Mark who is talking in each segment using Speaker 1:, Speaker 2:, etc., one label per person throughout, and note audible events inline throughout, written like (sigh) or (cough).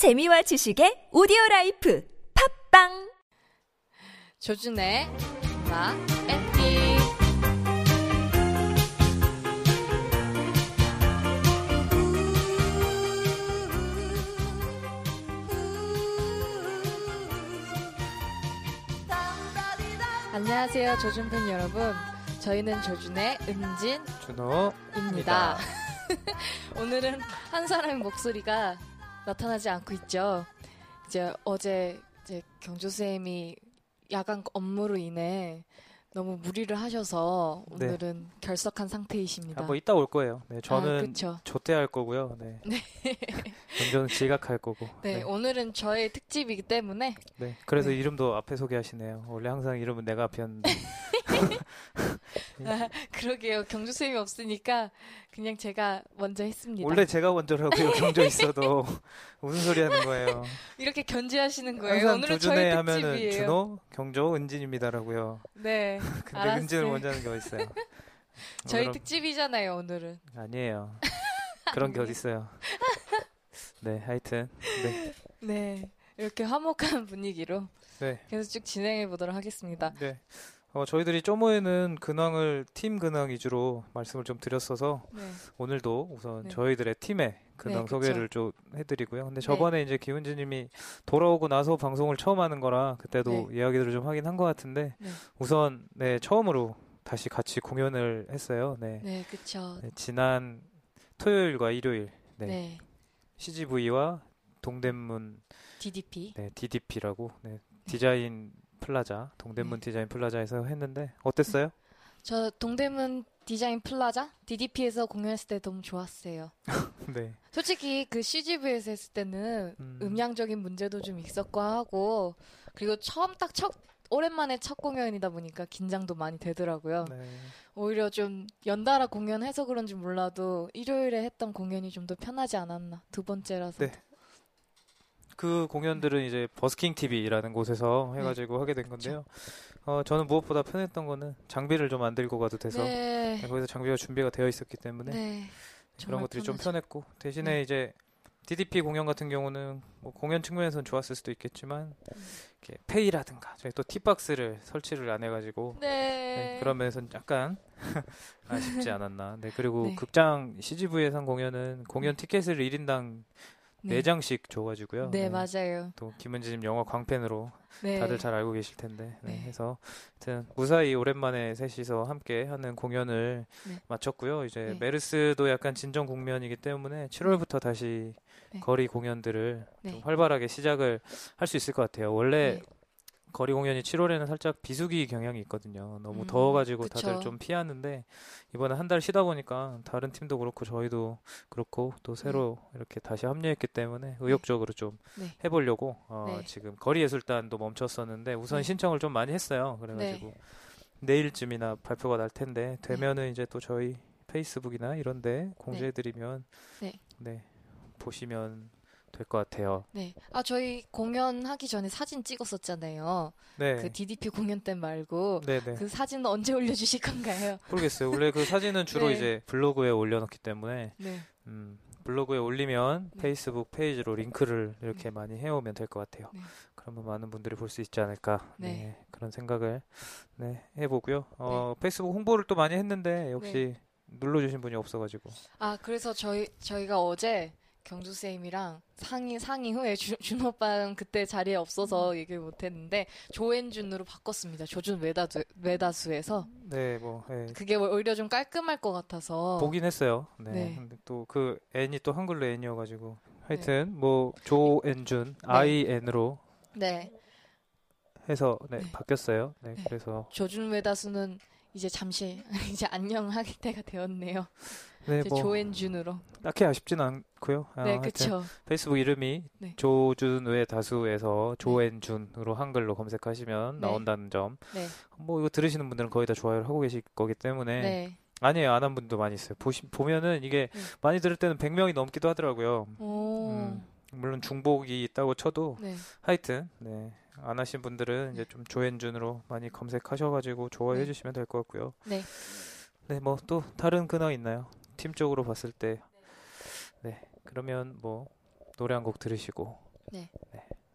Speaker 1: 재미와 지식의 오디오 라이프. 팟빵!
Speaker 2: 조준의 나 엔디 안녕하세요 조준팬 여러분. 저희는 조준의 은진
Speaker 3: 준호
Speaker 2: 입니다. 오늘은 한 사람의 목소리가 나타나지 않고 있죠. 이제 어제 이제 경조 쌤이 야간 업무로 인해 너무 무리를 하셔서
Speaker 3: 네.
Speaker 2: 오늘은 결석한 상태이십니다.
Speaker 3: 아, 뭐 이따 올 거예요. 네,
Speaker 2: 아,
Speaker 3: 저는
Speaker 2: 그쵸.
Speaker 3: 조퇴할 거고요. 네. 전전 지각할 거고. (laughs)
Speaker 2: 네,
Speaker 3: 네.
Speaker 2: 오늘은 저의 특집이기 때문에
Speaker 3: 네. 그래서
Speaker 2: 네.
Speaker 3: 이름도 앞에 소개하시네요. 원래 항상 이름은 내가 앞이었는데. (laughs)
Speaker 2: 아, (laughs) 그러게요. 경조 쌤이 없으니까 그냥 제가 먼저 했습니다.
Speaker 3: 원래 제가 먼저라고요. (laughs) 경조 있어도 무슨 소리 하는 거예요.
Speaker 2: 이렇게 견제하시는 거예요.
Speaker 3: 항상
Speaker 2: 오늘은 저의
Speaker 3: 하면은
Speaker 2: 특집이에요.
Speaker 3: 준호, 경조, 은진입니다라고요.
Speaker 2: 네, (laughs)
Speaker 3: 근데
Speaker 2: 알았어요.
Speaker 3: 은진을 먼저 하는 게 어딨어요.
Speaker 2: 저희
Speaker 3: 오늘은
Speaker 2: 특집이잖아요. 오늘은.
Speaker 3: 아니에요. 그런 게 어딨어요. 네, 하여튼. 네.
Speaker 2: 네, 이렇게 화목한 분위기로
Speaker 3: 네.
Speaker 2: 계속 쭉 진행해 보도록 하겠습니다.
Speaker 3: 네. 어, 저희들이 쪼모에는 근황을 팀 근황 위주로 말씀을 좀 드렸어서
Speaker 2: 네,
Speaker 3: 오늘도 우선
Speaker 2: 네.
Speaker 3: 저희들의 팀의 근황
Speaker 2: 네.
Speaker 3: 소개를 좀 해드리고요. 근데 저번에 이제 기훈주님이 돌아오고 나서 방송을 처음 하는 거라 그때도 이야기들을 좀 하긴 한 것 같은데
Speaker 2: 네.
Speaker 3: 우선 네 처음으로 다시 같이 공연을 했어요. 네,
Speaker 2: 네.
Speaker 3: 네, 지난 토요일과 일요일 네,
Speaker 2: 네,
Speaker 3: CGV와 동대문
Speaker 2: DDP.
Speaker 3: 네, DDP라고 네, 디자인 플라자 동대문
Speaker 2: 네.
Speaker 3: 디자인 플라자에서 했는데 어땠어요?
Speaker 2: 저 동대문 디자인 플라자 DDP에서 공연했을 때 너무 좋았어요. (laughs)
Speaker 3: 네,
Speaker 2: 솔직히 그 CGV에서 했을 때는
Speaker 3: 음.
Speaker 2: 음. 량적인 문제도 좀 있었고 하고 그리고 처음 딱 첫 오랜만에 첫 공연이다 보니까 긴장도 많이 되더라고요.
Speaker 3: 네.
Speaker 2: 오히려 좀 연달아 공연해서 그런지 몰라도 일요일에 했던 공연이 좀 더 편하지 않았나 두 번째라서.
Speaker 3: 네. 그 공연들은 이제 버스킹 TV라는 곳에서 해가지고 하게 된 건데요. 어, 저는 무엇보다 편했던 거는 장비를 좀 안 들고 가도 돼서
Speaker 2: 네.
Speaker 3: 네, 거기서 장비가 준비가 되어 있었기 때문에
Speaker 2: 네.
Speaker 3: 그런 것들이 좀
Speaker 2: 편하죠.
Speaker 3: 편했고 대신에
Speaker 2: 네.
Speaker 3: 이제 DDP 공연 같은 경우는 뭐 공연 측면에서는 좋았을 수도 있겠지만
Speaker 2: 음.
Speaker 3: 이렇게 페이라든가 저희 또 팁박스를 설치를 안 해가지고
Speaker 2: 네.
Speaker 3: 네, 그런 면에서는 약간 (laughs) 아쉽지 않았나. 네 그리고
Speaker 2: 네.
Speaker 3: 극장 CGV에서 한 공연은 공연 티켓을 1인당
Speaker 2: 네.
Speaker 3: 네 4장씩 줘가지고요.
Speaker 2: 네, 맞아요.
Speaker 3: 또 김은지님 영화 광팬으로
Speaker 2: 네.
Speaker 3: 다들 잘 알고 계실 텐데 네,
Speaker 2: 네.
Speaker 3: 해서 하여튼 무사히 오랜만에 셋이서 함께 하는 공연을
Speaker 2: 네.
Speaker 3: 마쳤고요. 이제
Speaker 2: 네.
Speaker 3: 메르스도 약간 진정 국면이기 때문에 7월부터 다시
Speaker 2: 네.
Speaker 3: 거리 공연들을
Speaker 2: 네.
Speaker 3: 좀 활발하게 시작을 할 수 있을 것 같아요. 원래
Speaker 2: 네.
Speaker 3: 거리 공연이 7월에는 살짝 비수기 경향이 있거든요. 너무
Speaker 2: 음,
Speaker 3: 더워가지고
Speaker 2: 그쵸.
Speaker 3: 다들 좀 피하는데 이번에 한 달 쉬다 보니까 다른 팀도 그렇고 저희도 그렇고 또 새로 이렇게 다시 합류했기 때문에 의욕적으로 좀
Speaker 2: 네.
Speaker 3: 해보려고 어,
Speaker 2: 네.
Speaker 3: 지금 거리 예술단도 멈췄었는데 우선
Speaker 2: 네.
Speaker 3: 신청을 좀 많이 했어요. 그래가지고 내일쯤이나 발표가 날 텐데 되면은 이제 또 저희 페이스북이나 이런데 공지해드리면
Speaker 2: 네.
Speaker 3: 네 보시면 될 것 같아요.
Speaker 2: 네. 아, 저희 공연하기 전에 사진 찍었었잖아요.
Speaker 3: 네,
Speaker 2: 그 DDP 공연 때 말고.
Speaker 3: 네, 네.
Speaker 2: 그 사진은 언제 올려주실 건가요?
Speaker 3: 모르겠어요. 원래 그 사진은 주로
Speaker 2: 네.
Speaker 3: 이제 블로그에 올려놓기 때문에
Speaker 2: 네.
Speaker 3: 음, 블로그에 올리면
Speaker 2: 네.
Speaker 3: 페이스북 페이지로 링크를 이렇게 많이 해오면 될 것 같아요.
Speaker 2: 네.
Speaker 3: 그러면 많은 분들이 볼 수 있지 않을까
Speaker 2: 네.
Speaker 3: 네, 그런 생각을 네, 해보고요. 어, 페이스북 홍보를 또 많이 했는데 역시 눌러주신 분이 없어가지고
Speaker 2: 아, 그래서 저희, 저희가 어제 경주 쌤이랑 상의, 상의 후에 주, 준 오빠는 그때 자리에
Speaker 3: 음.
Speaker 2: 없어서 얘기를 못 했는데 조앤준으로 바꿨습니다. 조준 외다수, 외다수에서.
Speaker 3: 네, 뭐 예,
Speaker 2: 그게 오히려 좀 깔끔할 것 같아서.
Speaker 3: 보긴 했어요. 네.
Speaker 2: 네.
Speaker 3: 근데 또 그 N이 또 한글로 N이어가지고 하여튼 뭐 조앤준 I N으로
Speaker 2: 네.
Speaker 3: 해서 네,
Speaker 2: 네.
Speaker 3: 바뀌었어요. 네,
Speaker 2: 네.
Speaker 3: 그래서
Speaker 2: 조준 외다수는 이제 잠시, (laughs) 이제 안녕할 때가 되었네요.
Speaker 3: 네, 뭐
Speaker 2: 조앤준으로.
Speaker 3: 딱히 아쉽진 않고요. 아,
Speaker 2: 네, 그쵸.
Speaker 3: 페이스북 이름이
Speaker 2: 네.
Speaker 3: 조준의 다수에서 조앤준으로 한글로 검색하시면
Speaker 2: 네.
Speaker 3: 나온다는 점.
Speaker 2: 네.
Speaker 3: 뭐 이거 들으시는 분들은 거의 다 좋아요를 하고 계실 거기 때문에
Speaker 2: 네.
Speaker 3: 아니에요 안 한 분도 많이 있어요. 보시 보면은 이게
Speaker 2: 네.
Speaker 3: 많이 들을 때는 100명이 넘기도 하더라고요.
Speaker 2: 오.
Speaker 3: 음, 물론 중복이 있다고 쳐도
Speaker 2: 네.
Speaker 3: 하여튼 네. 안 하신 분들은 이제 좀 조앤준으로 많이 검색하셔가지고 좋아해
Speaker 2: 네.
Speaker 3: 주시면 될 것 같고요.
Speaker 2: 네.
Speaker 3: 네, 뭐 또 다른 근황 있나요? 팀적으로 봤을 때. 네, 그러면 뭐 노래 한 곡 들으시고
Speaker 2: 네.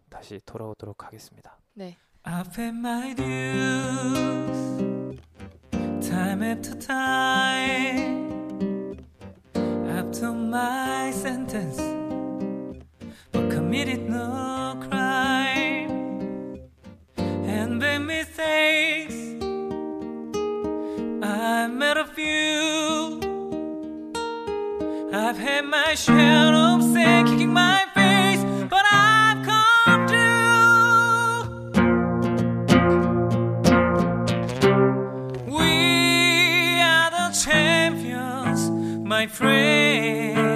Speaker 4: 다시 돌아오도록 하겠습니다.
Speaker 2: 네.
Speaker 4: I've paid my dues time after time. I've done my sentence, but committed no crime. Mistakes, I made a few. I've had my share of sin kicking my face, but I've come through. We are the champions, my friend.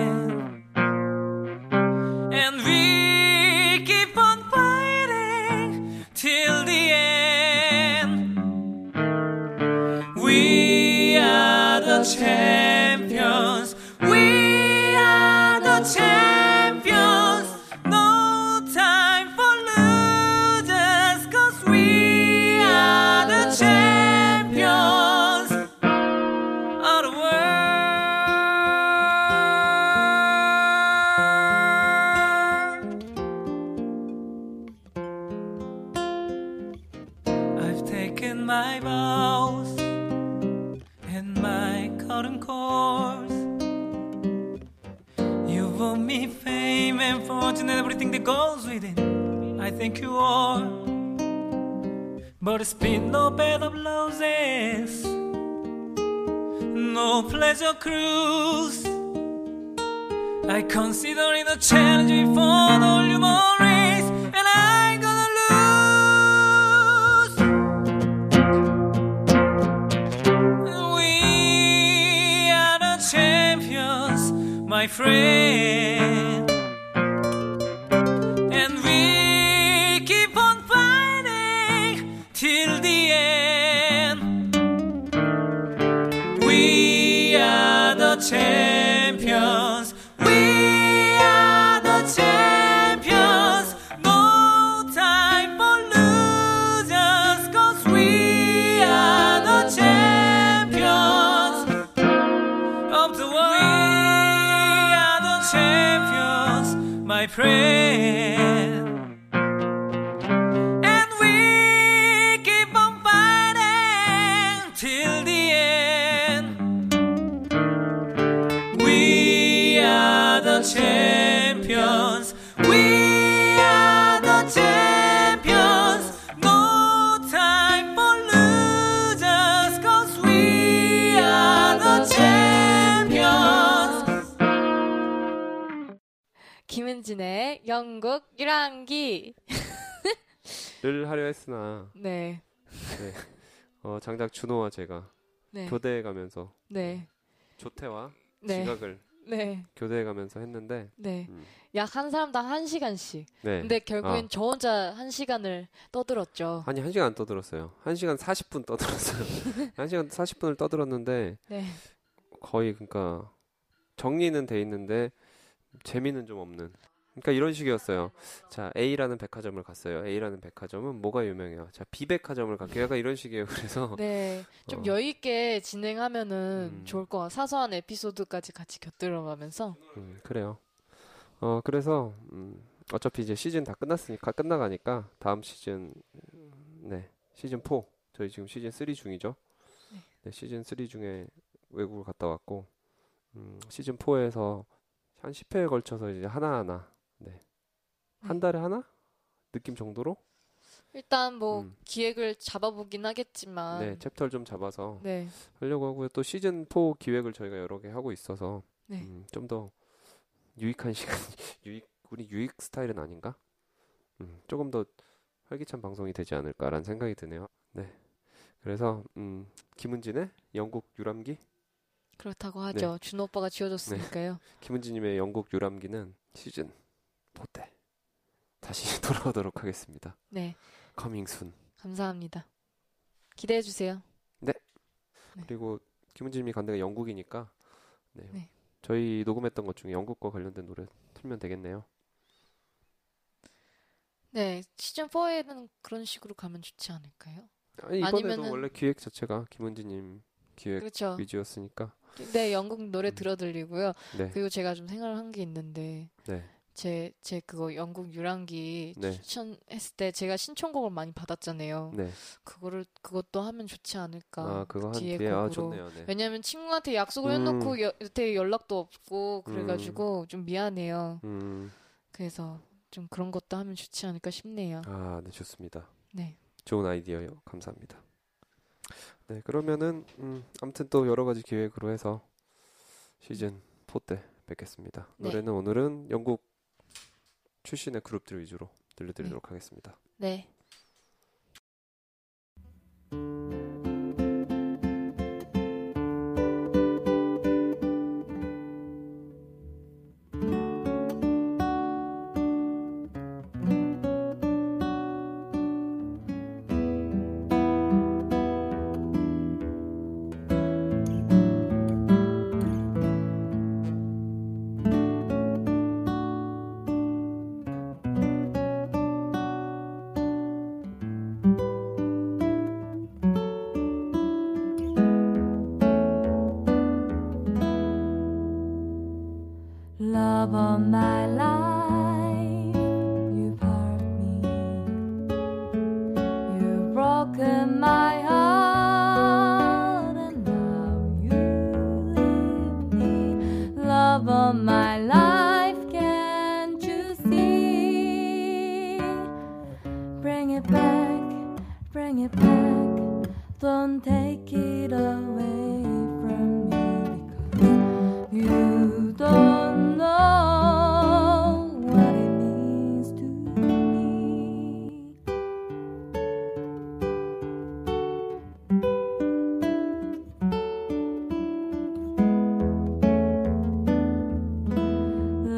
Speaker 4: I've my vows and my cotton course. You won me fame and fortune and everything that goes with it. I thank you all. But it's been no bed of roses, no pleasure cruise. I consider it a challenge before the human race, friend.
Speaker 2: 김은진의 영국 유랑기. (laughs)
Speaker 5: 를 하려 했으나
Speaker 2: 네.
Speaker 5: 어, 장작 준호와 제가
Speaker 2: 네.
Speaker 5: 교대해 가면서
Speaker 2: 네.
Speaker 5: 조퇴와
Speaker 2: 네.
Speaker 5: 지각을
Speaker 2: 네.
Speaker 5: 교대해 가면서 했는데
Speaker 2: 네.
Speaker 5: 음,
Speaker 2: 약한 사람당 한 시간씩.
Speaker 5: 네.
Speaker 2: 근데 결국엔
Speaker 5: 아.
Speaker 2: 저 혼자 한 시간을 떠들었죠.
Speaker 5: 아니 한 시간 떠들었어요. 한 시간 40분 떠들었어요. (laughs) 한 시간 40분을 떠들었는데
Speaker 2: 네.
Speaker 5: 거의 그러니까 정리는 돼 있는데 재미는 좀 없는. 그러니까 이런 식이었어요. 자 A라는 백화점을 갔어요. A라는 백화점은 뭐가 유명해요? 자 B 백화점을 갈게요. 약간 이런 식이에요. (laughs) 그래서
Speaker 2: 네. 좀
Speaker 5: 어.
Speaker 2: 여유 있게 진행하면은
Speaker 5: 음.
Speaker 2: 좋을 것 같아. 사소한 에피소드까지 같이 곁들여가면서.
Speaker 5: 음, 그래요. 어 그래서 음, 어차피 이제 시즌 다 끝났으니까 끝나가니까 다음 시즌 음, 네 시즌 4 저희 지금 시즌 3 중이죠.
Speaker 2: 네.
Speaker 5: 네, 시즌 3 중에 외국을 갔다 왔고 음, 시즌 4에서 한 10회에 걸쳐서 이제 하나하나 네. 한
Speaker 2: 네.
Speaker 5: 달에 하나 느낌 정도로
Speaker 2: 일단 뭐
Speaker 5: 음.
Speaker 2: 기획을 잡아보긴 하겠지만.
Speaker 5: 네 챕터를 좀 잡아서
Speaker 2: 네.
Speaker 5: 하려고 하고요. 또 시즌 4 기획을 저희가 여러 개 하고 있어서
Speaker 2: 네.
Speaker 5: 음, 좀더 유익한 (laughs) 시간, 유익 우리 유익 스타일은 아닌가? 음, 조금 더 활기찬 방송이 되지 않을까라는 생각이 드네요. 네. 그래서 음, 김은진의 영국 유람기,
Speaker 2: 그렇다고 하죠.
Speaker 5: 네.
Speaker 2: 준호 오빠가 지어줬으니까요. (laughs)
Speaker 5: 김은진님의 영국 유람기는 시즌 4때 다시 (laughs) 돌아오도록 하겠습니다.
Speaker 2: 네.
Speaker 5: Coming soon.
Speaker 2: 감사합니다. 기대해 주세요. 네.
Speaker 5: 그리고 김은진님이 간 데가 영국이니까 네.
Speaker 2: 네.
Speaker 5: 저희 녹음했던 것 중에 영국과 관련된 노래 틀면 되겠네요.
Speaker 2: 네. 시즌 4에는 그런 식으로 가면 좋지 않을까요?
Speaker 5: 아니 이번에도
Speaker 2: 아니면은-
Speaker 5: 원래 기획 자체가 김은진님 기획
Speaker 2: 그렇죠.
Speaker 5: 위주였으니까
Speaker 2: 네, 영국 노래
Speaker 5: 음.
Speaker 2: 들어드리고요.
Speaker 5: 네,
Speaker 2: 그리고 제가 좀 생각을 한 게 있는데
Speaker 5: 네.
Speaker 2: 제, 제 그거 영국 유랑기
Speaker 5: 네.
Speaker 2: 추천했을 때 제가 신청곡을 많이 받았잖아요.
Speaker 5: 네.
Speaker 2: 그거를 그것도 하면 좋지 않을까.
Speaker 5: 아, 그거 한
Speaker 2: 뒤에
Speaker 5: 뒤에 아,
Speaker 2: 곡으로.
Speaker 5: 좋네요. 네.
Speaker 2: 왜냐면 친구한테 약속을
Speaker 5: 음.
Speaker 2: 해놓고 여, 여태 연락도 없고 그래가지고 좀 미안해요.
Speaker 5: 음.
Speaker 2: 그래서 좀 그런 것도 하면 좋지 않을까 싶네요.
Speaker 5: 아, 네, 좋습니다.
Speaker 2: 네.
Speaker 5: 좋은 아이디어요. 감사합니다. 네, 그러면은 음, 아무튼 또 여러 가지 기획으로 해서 시즌 4 때 뵙겠습니다.
Speaker 2: 네.
Speaker 5: 노래는 오늘은 영국 출신의 그룹들 위주로 들려드리도록 하겠습니다.
Speaker 2: 네.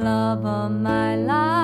Speaker 6: Love of my life,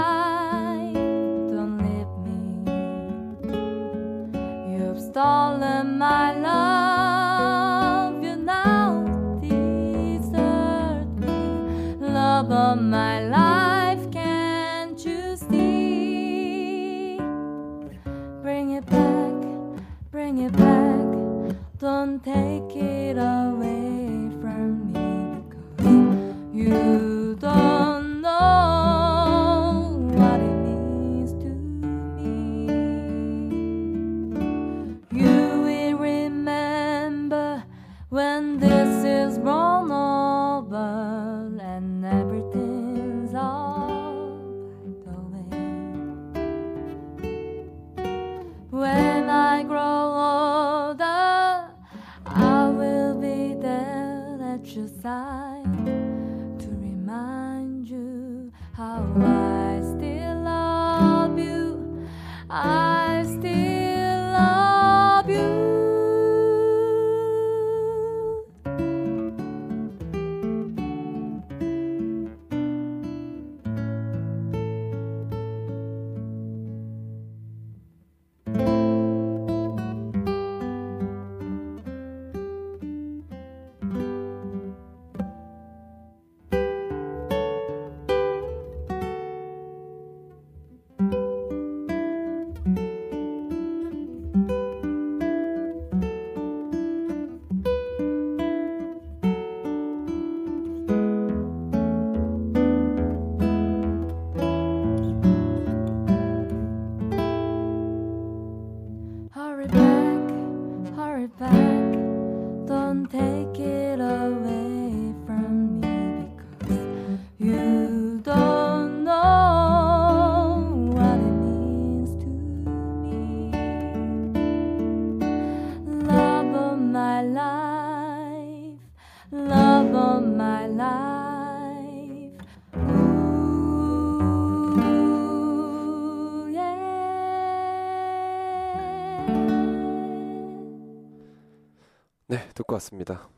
Speaker 5: 듣고 왔습니다.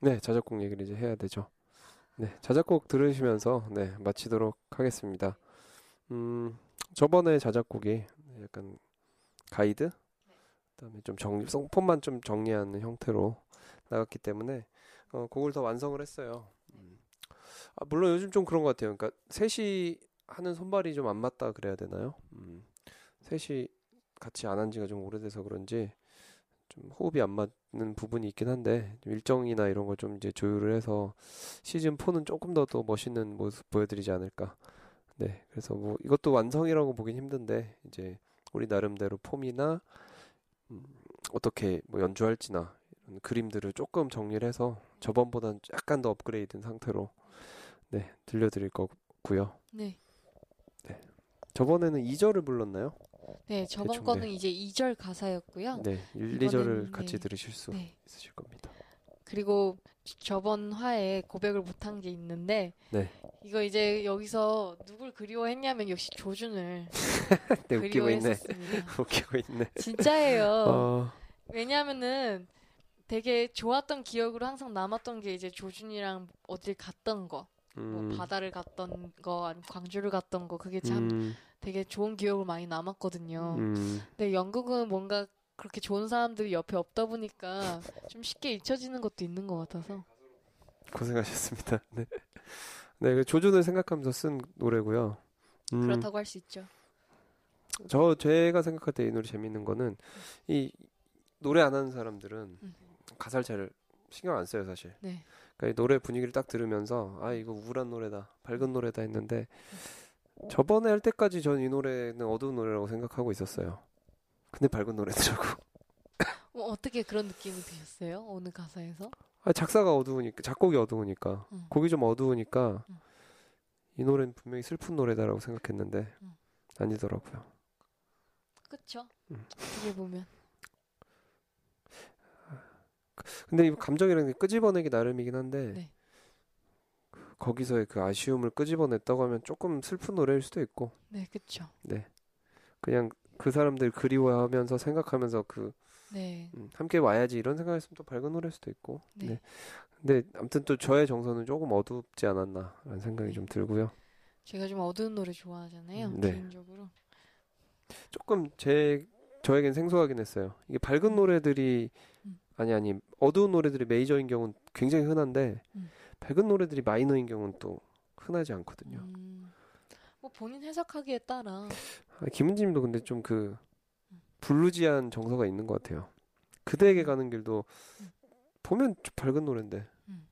Speaker 5: 네, 자작곡 얘기를 이제 해야 되죠. 네, 자작곡 들으시면서 네, 마치도록 하겠습니다. 음, 저번에 자작곡이 약간 가이드? 그다음에 좀 정리, 성폰만 좀 정리하는 형태로 나갔기 때문에 어, 곡을 더 완성을 했어요. 음. 아, 물론 요즘 좀 그런 것 같아요. 그러니까 셋이 하는 손발이 좀 안 맞다 그래야 되나요? 음, 셋이 같이 안 한 지가 좀 오래돼서 그런지 좀 호흡이 안 맞는 부분이 있긴 한데 좀 일정이나 이런 걸 좀 이제 조율을 해서 시즌 4는 조금 더더 멋있는 모습 보여드리지 않을까. 네, 그래서 뭐 이것도 완성이라고 보긴 힘든데 이제 우리 나름대로 폼이나 음, 어떻게 뭐 연주할지나 이런 그림들을 조금 정리를 해서 저번보다는 약간 더 업그레이드된 상태로 네 들려드릴 거고요.
Speaker 2: 네.
Speaker 5: 저번에는 2절을 불렀나요?
Speaker 2: 네, 저번
Speaker 5: 대충,
Speaker 2: 거는
Speaker 5: 네.
Speaker 2: 이제 2절 가사였고요.
Speaker 5: 네, 1,
Speaker 2: 이번에는
Speaker 5: 2절을 같이
Speaker 2: 네.
Speaker 5: 들으실 수
Speaker 2: 네.
Speaker 5: 있으실 겁니다.
Speaker 2: 그리고 저번 화에 고백을 못한 게 있는데
Speaker 5: 네.
Speaker 2: 이거 이제 여기서 누굴 그리워했냐면 역시 조준을 (laughs)
Speaker 5: 네, 웃기고 있네. (laughs) 웃기고 있네.
Speaker 2: 진짜예요.
Speaker 5: 어,
Speaker 2: 왜냐면은 되게 좋았던 기억으로 항상 남았던 게 이제 조준이랑 어딜 갔던 거, 뭐
Speaker 5: 음,
Speaker 2: 바다를 갔던 거, 광주를 갔던 거, 그게 참
Speaker 5: 음,
Speaker 2: 되게 좋은 기억으로 많이 남았거든요.
Speaker 5: 음,
Speaker 2: 근데 영국은 뭔가 그렇게 좋은 사람들이 옆에 없다 보니까 좀 쉽게 잊혀지는 것도 있는 것 같아서.
Speaker 5: 고생하셨습니다. (laughs) 네. 네, 그 조준을 생각하면서 쓴 노래고요. 음,
Speaker 2: 그렇다고 할 수 있죠.
Speaker 5: 저 제가 생각할 때 이 노래 재밌는 거는 이 노래 안 하는 사람들은
Speaker 2: 음.
Speaker 5: 가사를 잘 신경 안 써요, 사실.
Speaker 2: 네.
Speaker 5: 그러니까 이 노래 분위기를 딱 들으면서 아 이거 우울한 노래다, 밝은 노래다 했는데 저번에 할 때까지 전 이 노래는 어두운 노래라고 생각하고 있었어요. 근데 밝은 노래더라고.
Speaker 2: 어, 어떻게 그런 느낌이 드셨어요? 어느 가사에서?
Speaker 5: 아, 작사가 어두우니까 작곡이 어두우니까
Speaker 2: 음.
Speaker 5: 곡이 좀 어두우니까
Speaker 2: 음.
Speaker 5: 이 노래는 분명히 슬픈 노래다라고 생각했는데
Speaker 2: 음.
Speaker 5: 아니더라고요. 음.
Speaker 2: 어떻게 보면.
Speaker 5: 근데 이 감정이라는 게 끄집어내기 나름이긴 한데
Speaker 2: 네.
Speaker 5: 그- 거기서의 그 아쉬움을 끄집어냈다고 하면 조금 슬픈 노래일 수도 있고
Speaker 2: 네, 그쵸.
Speaker 5: 네 그냥 그 사람들 그리워하면서 생각하면서 그
Speaker 2: 네.
Speaker 5: 음, 함께 와야지 이런 생각했으면 또 밝은 노래일 수도 있고
Speaker 2: 네.
Speaker 5: 네. 근데 아무튼 또 저의 정서는 조금 어둡지 않았나라는 생각이
Speaker 2: 네.
Speaker 5: 좀 들고요
Speaker 2: 제가 좀 어두운 노래 좋아하잖아요.
Speaker 5: 음, 네.
Speaker 2: 개인적으로.
Speaker 5: 조금 제 저에겐 생소하긴 했어요 이게 밝은 노래들이
Speaker 2: 음.
Speaker 5: 아니 아니 어두운 노래들이 메이저인 경우는 굉장히 흔한데
Speaker 2: 음.
Speaker 5: 밝은 노래들이 마이너인 경우는 또 흔하지 않거든요.
Speaker 2: 음, 뭐 본인 해석하기에 따라.
Speaker 5: 아, 김은지님도 근데 좀 그 블루지한 정서가 있는 것 같아요. 그대에게 가는 길도
Speaker 2: 음.
Speaker 5: 보면 좀 밝은 노래인데
Speaker 2: 음.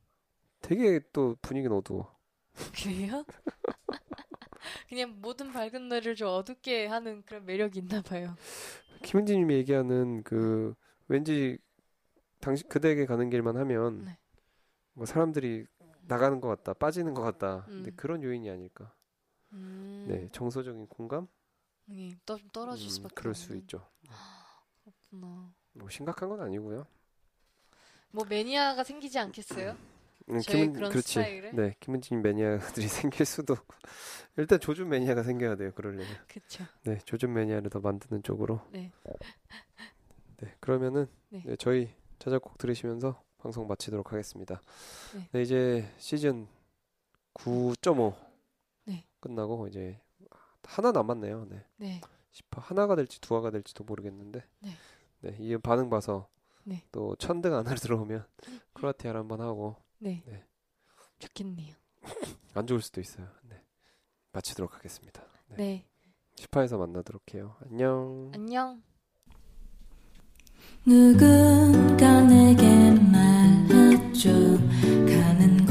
Speaker 5: 되게 또 분위기는 어두워. (laughs)
Speaker 2: 그래요? (laughs) 그냥 모든 밝은 노래를 좀 어둡게 하는 그런 매력이 있나 봐요.
Speaker 5: 김은지님이 얘기하는 그 왠지 당신 그대에게 가는 길만 하면
Speaker 2: 네.
Speaker 5: 뭐 사람들이 나가는 것 같다, 빠지는 것 같다. 근데
Speaker 2: 음.
Speaker 5: 그런 요인이 아닐까.
Speaker 2: 음,
Speaker 5: 네, 정서적인 공감.
Speaker 2: 네, 떠, 좀 떨어질
Speaker 5: 음,
Speaker 2: 수밖에
Speaker 5: 그럴 수
Speaker 2: 없는.
Speaker 5: 있죠.
Speaker 2: 그렇구나.
Speaker 5: 뭐 심각한 건 아니고요.
Speaker 2: 뭐 매니아가 생기지 않겠어요?
Speaker 5: 음,
Speaker 2: 저의 그런
Speaker 5: 그렇지.
Speaker 2: 스타일을?
Speaker 5: 네, 김은진 매니아들이 (laughs) 생길 수도 일단 조준 매니아가 생겨야 돼요. 그러려면.
Speaker 2: 그쵸.
Speaker 5: 네, 조준 매니아를 더 만드는 쪽으로.
Speaker 2: 네.
Speaker 5: 네, 그러면은
Speaker 2: 네.
Speaker 5: 네, 저희 자작곡 들으시면서 방송 마치도록 하겠습니다.
Speaker 2: 네.
Speaker 5: 네, 이제 시즌 9.5
Speaker 2: 네.
Speaker 5: 끝나고 이제 하나 남았네요. 네.
Speaker 2: 네.
Speaker 5: 10화 하나가 될지 두 화가 될지도 모르겠는데.
Speaker 2: 네.
Speaker 5: 네, 이 반응 봐서
Speaker 2: 네.
Speaker 5: 또 천등 안으로 들어오면 크로아티아를 한번 하고
Speaker 2: 네.
Speaker 5: 네.
Speaker 2: 좋겠네요. (laughs)
Speaker 5: 안 좋을 수도 있어요. 네. 마치도록 하겠습니다. 네.
Speaker 2: 네.
Speaker 5: 10화에서 만나도록 해요. 안녕.
Speaker 2: 안녕.
Speaker 6: 누군가 내게 가는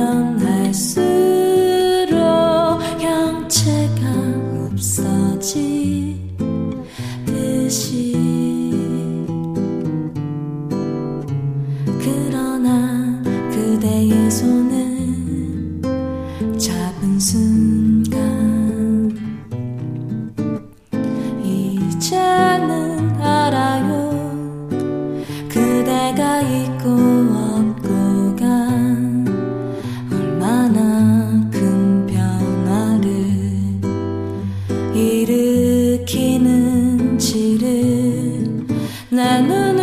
Speaker 6: 하면 할수 나는